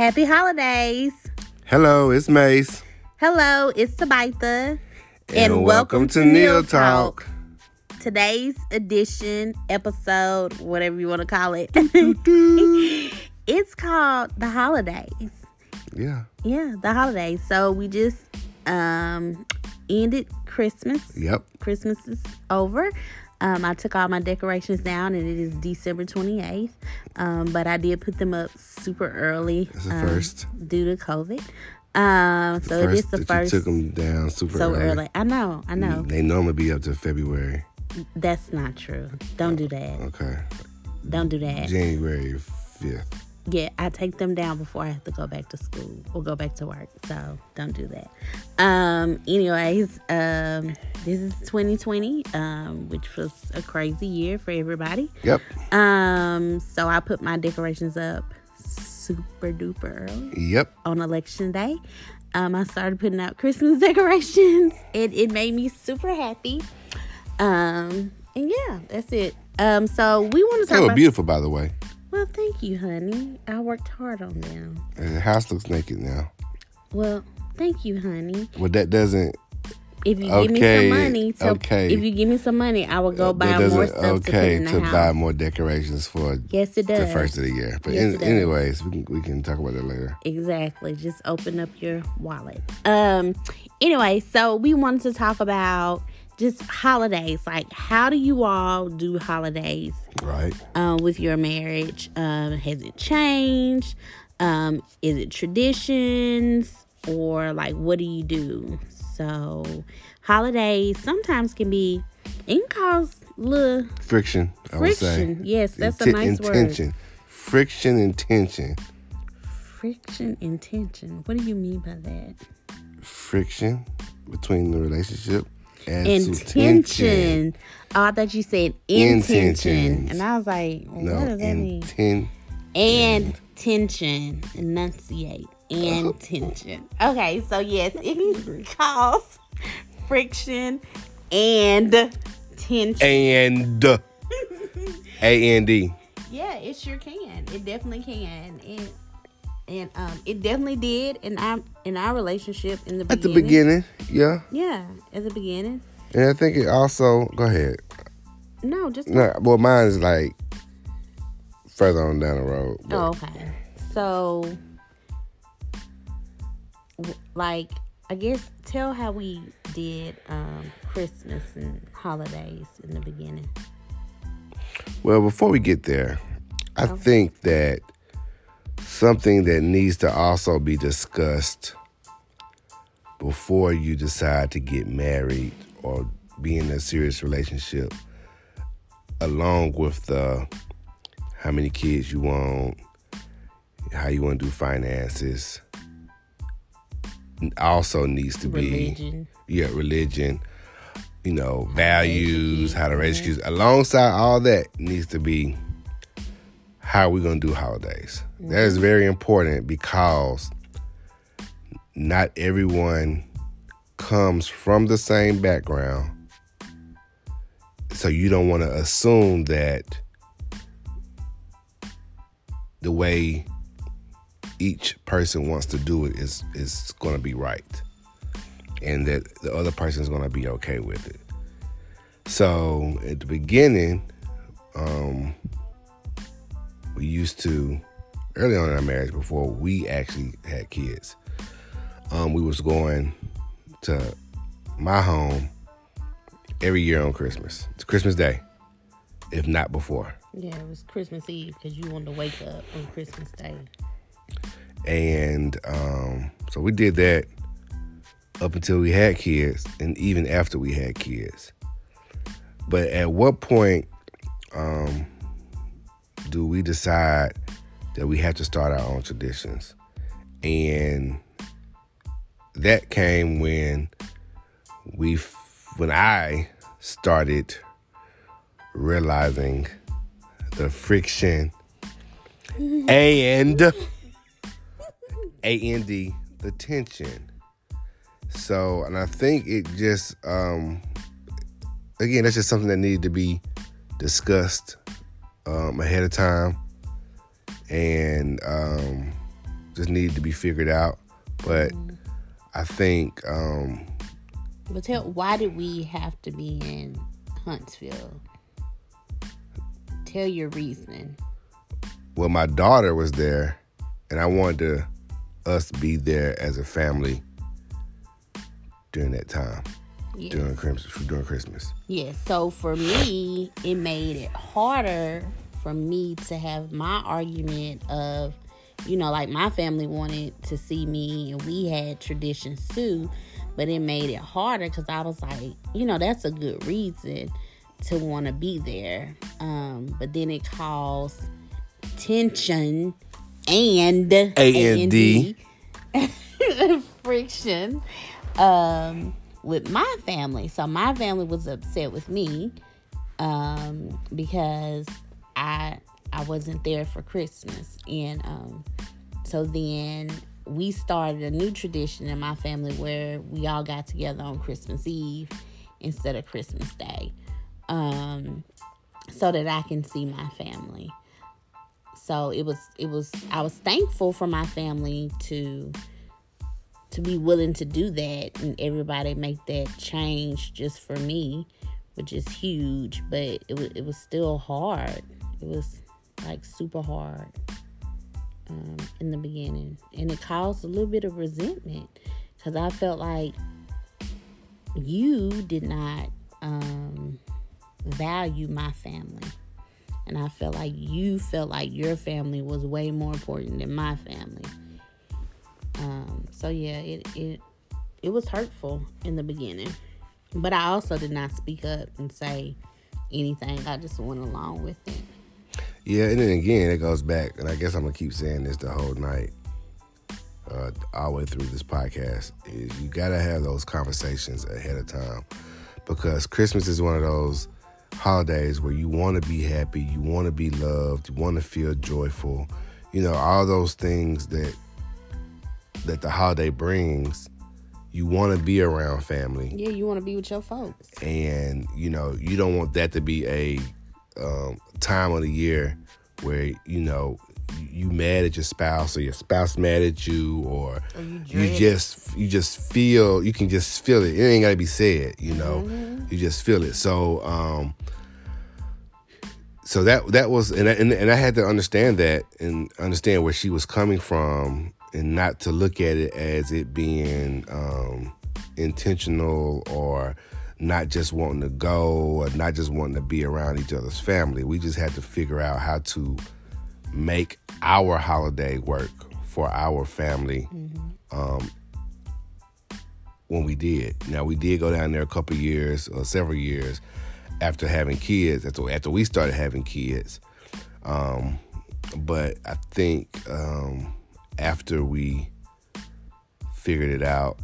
Happy holidays. Hello, it's Mace. Hello, it's Tabitha. And, welcome, to Neil Talk. Today's edition, episode, whatever you want to call it, it's called The Holidays. Yeah. Yeah, The Holidays. So we just um ended Christmas. Yep. Christmas is over. Um, I took all my decorations down, and it is December 28th. Um, but I did put them up super early It's the um, first. due to COVID. Um, so it first the first. you took them down super so early. early. I know, I know. They normally be up to February. That's not true. Don't do that. Okay. Don't do that. January 5th. Yeah, I take them down before I have to go back to school or go back to work. So don't do that. Um, anyways, um, this is 2020, um, which was a crazy year for everybody. Yep. Um, so I put my decorations up super duper early Yep. on election day. Um, I started putting out Christmas decorations. and it made me super happy. Um, and yeah, that's it. Um, so we want to talk. They were about. beautiful, by the way. Well, thank you, honey. I worked hard on them. And The house looks naked now. Well, thank you, honey. Well, that doesn't. If you give me some money, to, okay. if you give me some money, I will go buy more stuff to put okay in the to, house. buy more decorations for yes, it does. the first of the year. But Yes, in, anyways, we can we can talk about that later. Exactly. Just open up your wallet. Um anyway, so we wanted to talk about just holidays. Like how do you all do holidays Right. um with your marriage? Um has it changed? Um is it traditions or like what do you do? So holidays sometimes can be it can cause little Friction. I would say. friction. Yes, that's a Inten- nice word. intention. Friction and tension. Friction intention. What do you mean by that? Friction between the relationship and intention. Oh, I thought you said intention. And I was like, what No, does that mean? And tension. Enunciate. Uh-huh. And tension. Okay, so yes, it can cause friction and tension. and A N D. yeah, it sure can. It definitely can. And and um it definitely did in our in our relationship in the At the beginning. beginning, yeah. Yeah, at the beginning. And I think it also go ahead. No, just No, well mine is like further on down the road. but- Oh, okay. So, like, I guess tell how we did um, Christmas and holidays in the beginning. Well, before we get there, I Okay. think that something that needs to also be discussed before you decide to get married or be in a serious relationship, along with the how many kids you want, how you want to do finances, also needs to be Religion. yeah, religion, you know, values, how to raise kids. Alongside all that needs to be how we gonna do holidays. That is very important because not everyone comes from the same background. So you don't want to assume that the way each person wants to do it is is going to be right and that the other person is going to be okay with it. So at the beginning, um, we used to early on in our marriage before we actually had kids. Um, we was going to my home every year on Christmas. It's Christmas Day, if not before. Yeah, it was Christmas Eve because you wanted to wake up on Christmas Day. And um, so we did that up until we had kids and even after we had kids. But at what point um, do we decide that we have to start our own traditions? And that came when we, when I started realizing the friction and A N D, the tension. So, and I think it just, um, again, that's just something that needed to be discussed um, ahead of time and um, just needed to be figured out. But I think um, But tell why did we have to be in Huntsville? Tell your reasoning. well, my daughter was there, and I wanted to, us be there as a family during that time During Christmas. During Christmas. Yes. So for me, it made it harder for me to have my argument of, you know, like my family wanted to see me and we had traditions too, but it made it harder because I was like, you know, that's a good reason to want to be there. Um, but then it caused tension and A&D. friction um, with my family. So my family was upset with me um, because I I wasn't there for Christmas, and um, so then we started a new tradition in my family where we all got together on Christmas Eve instead of Christmas Day, um, so that I can see my family. So it was it was I was thankful for my family to to be willing to do that and everybody make that change just for me, which is huge. But it was it was still hard. It was like super hard um, in the beginning, and it caused a little bit of resentment because I felt like you did not um, value my family. And I felt like you felt like your family was way more important than my family. So yeah, it it it was hurtful in the beginning, but I also did not speak up and say anything. I just went along with it. Yeah, and then again, it goes back, and I guess I'm gonna keep saying this the whole night, uh, all the way through this podcast. Is you gotta have those conversations ahead of time, because Christmas is one of those holidays where you want to be happy, you want to be loved, you want to feel joyful, you know, all those things that that the holiday brings. You want to be around family, Yeah, you want to be with your folks. and you know you don't want that to be a um, time of the year where you know you mad at your spouse or your spouse mad at you or Or you you just you just feel you can just feel it it ain't gotta be said you know Mm-hmm. you just feel it so um so that that was and I, and, and I had to understand that and understand where she was coming from and not to look at it as it being um intentional or not just wanting to go or not just wanting to be around each other's family we just had to figure out how to make our holiday work for our family um, when we did. Now we did go down there a couple years or several years after having kids. After after we started having kids, um, but I think um, after we figured it out,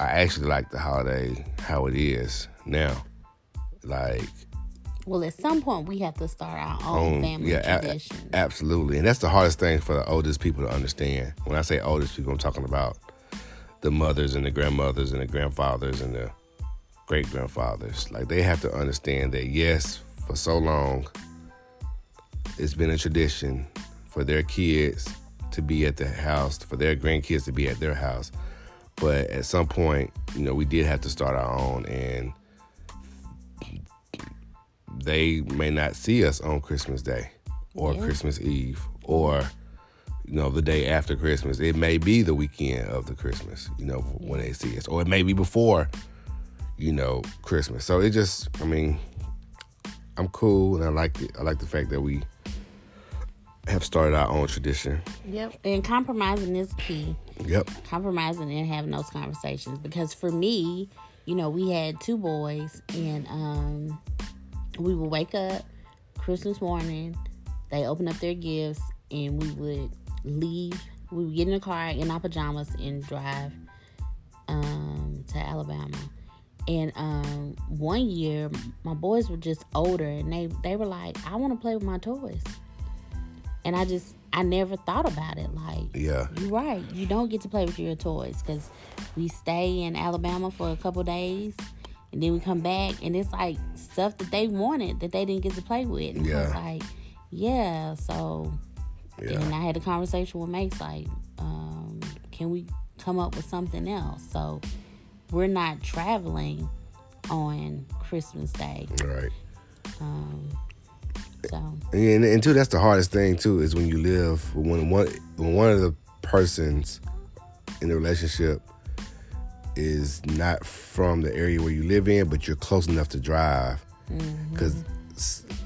I actually like the holiday how it is now. Like Well, at some point we have to start our own own- family yeah, a- tradition. absolutely. And that's the hardest thing for the oldest people to understand. When I say oldest people, I'm talking about the mothers and the grandmothers and the grandfathers and the great grandfathers. Like they have to understand that yes, for so long it's been a tradition for their kids to be at the house, for their grandkids to be at their house. But at some point, you know, we did have to start our own and they may not see us on Christmas Day or Yeah. Christmas Eve or you know the day after Christmas. It may be the weekend of the Christmas, you know, when they see us, or it may be before, you know, Christmas. So it just, I mean, I'm cool and I like it. I like the fact that we have started our own tradition. Yep. And compromising is key. Yep. compromising and having those conversations because for me you know we had two boys and um we would wake up christmas morning they open up their gifts and we would leave we would get in the car in our pajamas and drive um to alabama and um one year my boys were just older and they they were like i want to play with my toys and i just i never thought about it like Yeah. you're right. You don't get to play with your toys because we stay in Alabama for a couple days and then we come back and it's like stuff that they wanted that they didn't get to play with. And Yeah. like, yeah. So, Yeah. and I had a conversation with Mace like, um, can we come up with something else? So we're not traveling on Christmas Day. Right. Um, so And, and two, that's the hardest thing too is when you live when one when one of the persons in the relationship is not from the area where you live in, but you're close enough to drive. Mm-hmm. Because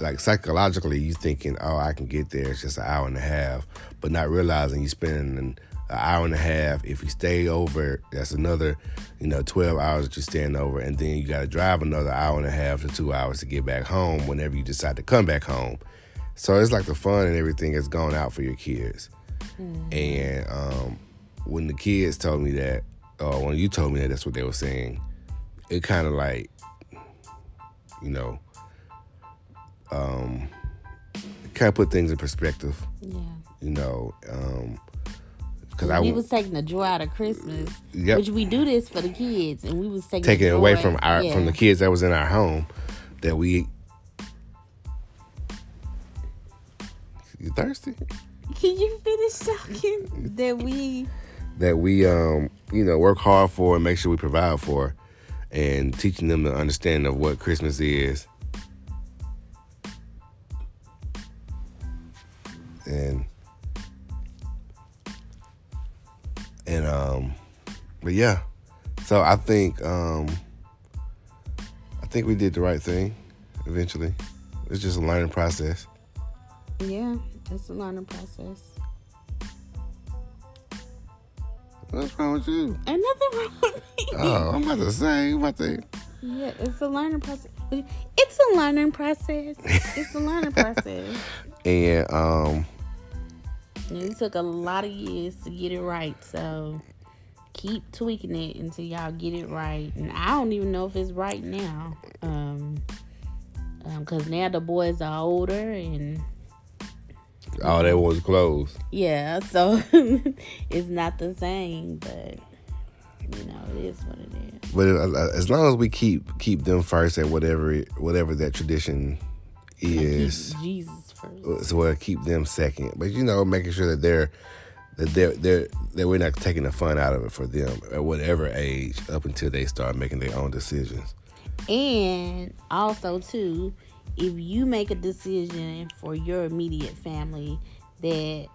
like psychologically, you thinking, oh, I can get there. It's just an hour and a half, but not realizing you spending an hour and a half. If you stay over, that's another, you know, twelve hours that you're staying over, and then you got to drive another hour and a half to two hours to get back home. Whenever you decide to come back home, so it's like the fun and everything has gone out for your kids. And um, when the kids told me that, or when you told me that, that's what they were saying. It kind of like, you know, um, kind of put things in perspective. yeah. You know, because I we was taking the joy out of Christmas, Yep. which we do this for the kids, and we was taking taking it away from our yeah. from the kids that was in our home that we. You thirsty? Can you finish talking? that we that we um you know work hard for and make sure we provide for and teaching them the understanding of what christmas is but yeah so i think um i think we did the right thing eventually it's just a learning process yeah, it's a learning process. what's wrong with you Ain't nothing wrong with me. oh i'm about to say I'm about to Yeah, it's a learning process. It's a learning process. It's a learning process. and um And it took a lot of years to get it right, so keep tweaking it until y'all get it right. And I don't even know if it's right now, um, because now the boys are older and all that was closed yeah, so it's not the same. But you know, it is what it is. But uh, as long as we keep keep them first at whatever whatever that tradition is, Keep Jesus first. so we'll keep them second. But you know, making sure that they're they're they're that we're not taking the fun out of it for them at whatever age up until they start making their own decisions. And also too, if you make a decision for your immediate family that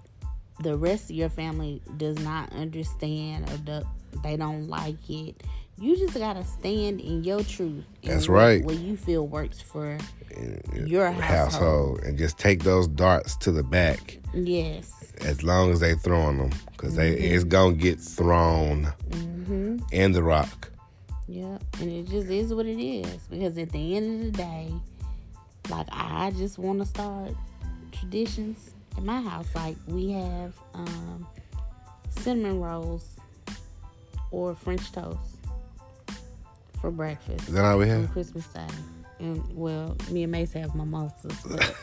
the rest of your family does not understand or the, they don't like it, you just gotta stand in your truth. That's what- right. What you feel works for In Your household. and just take those darts to the back yes. as long as they throwing them because they it's gonna get thrown Mm-hmm. in the rock. Yeah, and it just is what it is. Because at the end of the day, like I just want to start traditions in my house. Like we have um, cinnamon rolls or French toast for breakfast Is that all we on have? Christmas Day. And well, me and Mace have mimosas. But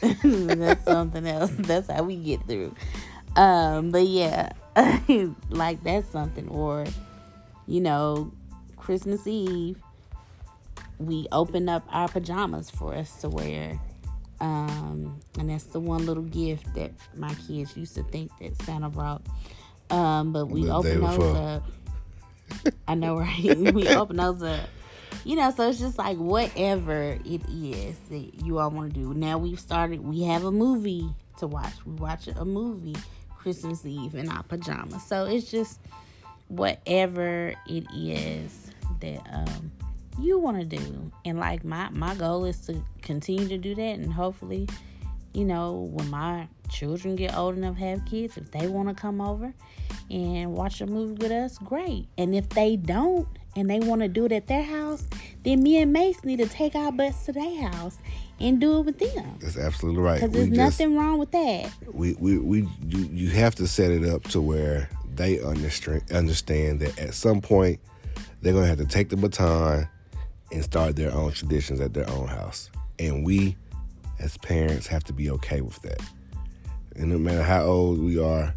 that's something else. That's how we get through. Um, but yeah, like that's something. Or you know, Christmas Eve, we open up our pajamas for us to wear. Um, and that's the one little gift that my kids used to think that Santa brought. Um, but we The open those up. I know, right? we open those up. You know, so it's just like whatever it is that you all want to do. Now we've started, we have a movie to watch. We watch a movie Christmas Eve in our pajamas. So it's just whatever it is that um, you want to do. And like my, my goal is to continue to do that. And hopefully, you know, when my children get old enough have kids, if they want to come over and watch a movie with us, great. And if they don't and they want to do it at their house, then me and Mace need to take our butts to their house and do it with them. That's absolutely right. Because We there's just- nothing wrong with that. we we, we you, you have to set it up to where they understand understand that at some point they're gonna have to take the baton and start their own traditions at their own house, and we as parents have to be okay with that. And no matter how old we are,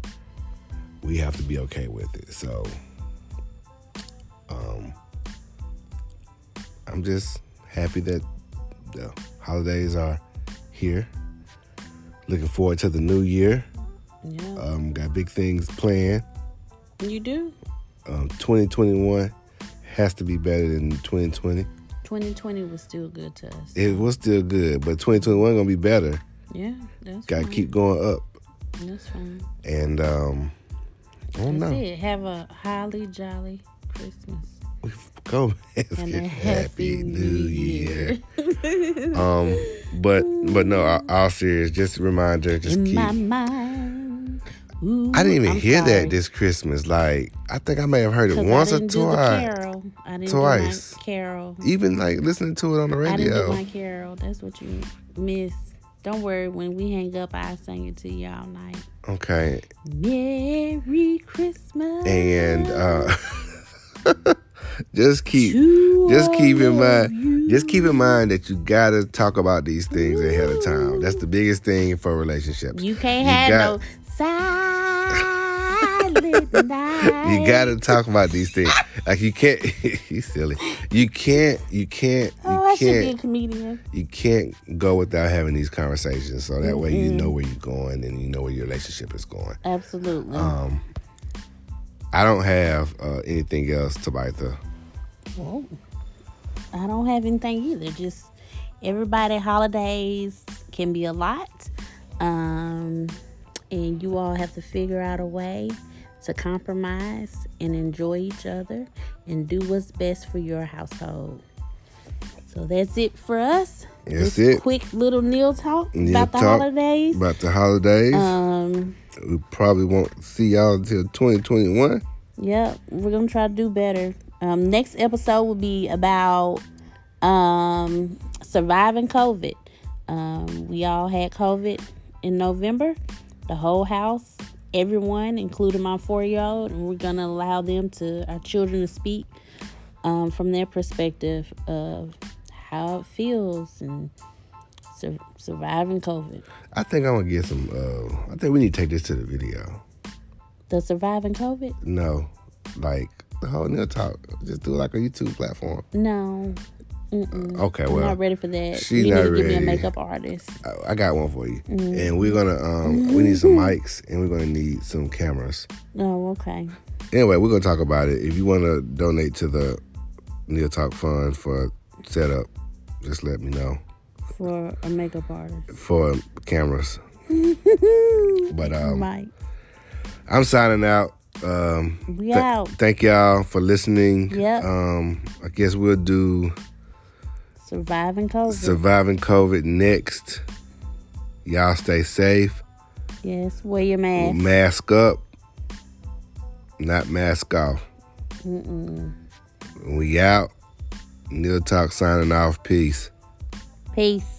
we have to be okay with it. So, um, I'm just happy that the holidays are here. Looking forward to the new year. Yeah. Um, got big things planned. You do? Um, 2021 has to be better than 2020. 2020 was still good to us. It was still good, but 2021 gonna be better. Yeah, that's Got to fine. keep going up. That's fine. And um, I don't That's know. it. Have a holly jolly Christmas. We go And a happy New Year. um, but but no, all, all serious. Just a reminder. Just In keep. my mind. Ooh, I didn't even I'm hear sorry. that this Christmas. Like I think I may have heard it once or didn't do the twice. I Twice. carol. Even like listening to it on the I radio. my carol. That's what you miss. Don't worry. When we hang up, I sing it to you all night. Okay, Merry Christmas. and uh, just keep to just keep in mind you. just keep in mind that you gotta talk about these things ahead of time. That's the biggest thing for relationships. You can't You have got- no night. You gotta talk about these things. Like you can't. you silly. You can't. You can't. You Oh, I should be a can't. comedian. You can't go without having these conversations. So that way you know where you're going and you know where your relationship is going. Absolutely. Um, I don't have uh, anything else, Tabitha. Whoa. I don't have anything either. Just everybody holidays can be a lot. Um, and you all have to figure out a way to compromise and enjoy each other and do what's best for your household. So that's it for us. That's This it. Quick little Neil talk Neil about the talk holidays. About the holidays, Um, we probably won't see y'all until 2021. Yep, we're gonna try to do better. Um, next episode will be about um, surviving COVID. Um, we all had COVID in November, the whole house, everyone, including my four-year-old, and we're gonna allow them to our children to speak um, from their perspective of how it feels and sur- surviving COVID. I think I'm gonna get some. Uh, I think we need to take this to the video. The surviving COVID? No, like the whole new talk. Just do it like a YouTube platform. No. Mm-mm. Okay, I'm well, not ready for that. she's you not need to give me a ready. makeup artist. I, I got one for you. Mm-hmm. And we're gonna um we need some mics and we're gonna need some cameras. Oh, okay. Anyway, we're gonna talk about it. If you wanna donate to the Neil Talk Fund for a setup, just let me know. For a makeup artist. For cameras. But um Mike. I'm signing out. Um We th- out. thank y'all for listening. Yep. Um I guess we'll do Surviving COVID. surviving COVID next. Y'all stay safe. yes. Wear your mask. Mask up, not mask off. Mm-mm. We out. Neil Talk signing off. Peace. Peace.